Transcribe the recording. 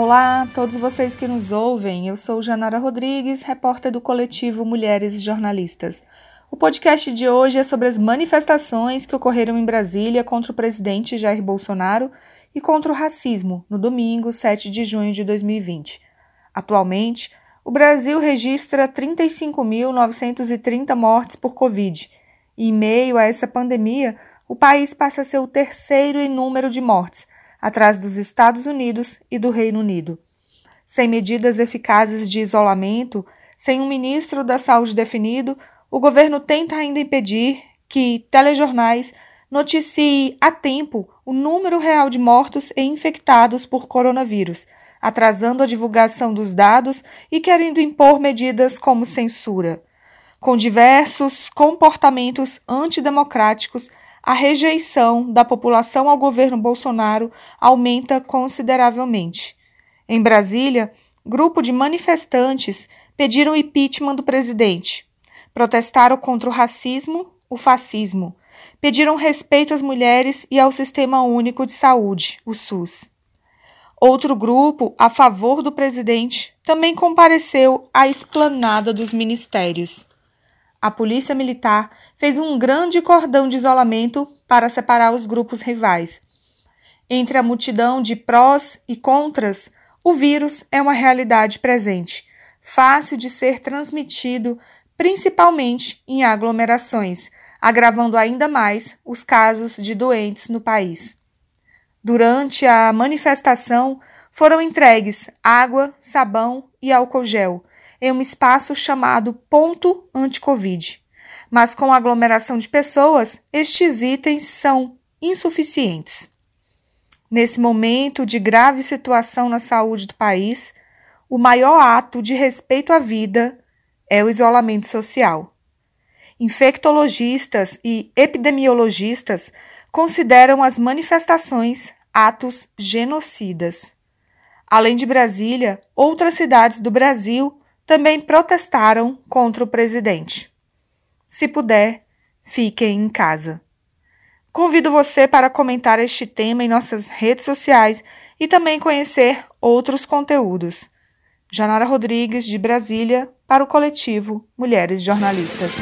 Olá a todos vocês que nos ouvem. Eu sou Janara Rodrigues, repórter do coletivo Mulheres Jornalistas. O podcast de hoje é sobre as manifestações que ocorreram em Brasília contra o presidente Jair Bolsonaro e contra o racismo no domingo, 7 de junho de 2020. Atualmente, o Brasil registra 35.930 mortes por Covid. E em meio a essa pandemia, o país passa a ser o terceiro em número de mortes atrás dos Estados Unidos e do Reino Unido. Sem medidas eficazes de isolamento, sem um ministro da Saúde definido, o governo tenta ainda impedir que telejornais noticiem a tempo o número real de mortos e infectados por coronavírus, atrasando a divulgação dos dados e querendo impor medidas como censura. Com diversos comportamentos antidemocráticos, a rejeição da população ao governo Bolsonaro aumenta consideravelmente. Em Brasília, grupo de manifestantes pediram impeachment do presidente. Protestaram contra o racismo, o fascismo. Pediram respeito às mulheres e ao Sistema Único de Saúde, o SUS. Outro grupo, a favor do presidente, também compareceu à esplanada dos ministérios a polícia militar fez um grande cordão de isolamento para separar os grupos rivais. Entre a multidão de prós e contras, o vírus é uma realidade presente, fácil de ser transmitido, principalmente em aglomerações, agravando ainda mais os casos de doentes no país. Durante a manifestação, foram entregues água, sabão e álcool gel em um espaço chamado Ponto Anti-Covid. Mas com aglomeração de pessoas, estes itens são insuficientes. Nesse momento de grave situação na saúde do país, o maior ato de respeito à vida é o isolamento social. Infectologistas e epidemiologistas consideram as manifestações atos genocidas. Além de Brasília, outras cidades do Brasil também protestaram contra o presidente. Se puder, fiquem em casa. Convido você para comentar este tema em nossas redes sociais e também conhecer outros conteúdos. Janara Rodrigues, de Brasília, para o coletivo Mulheres Jornalistas.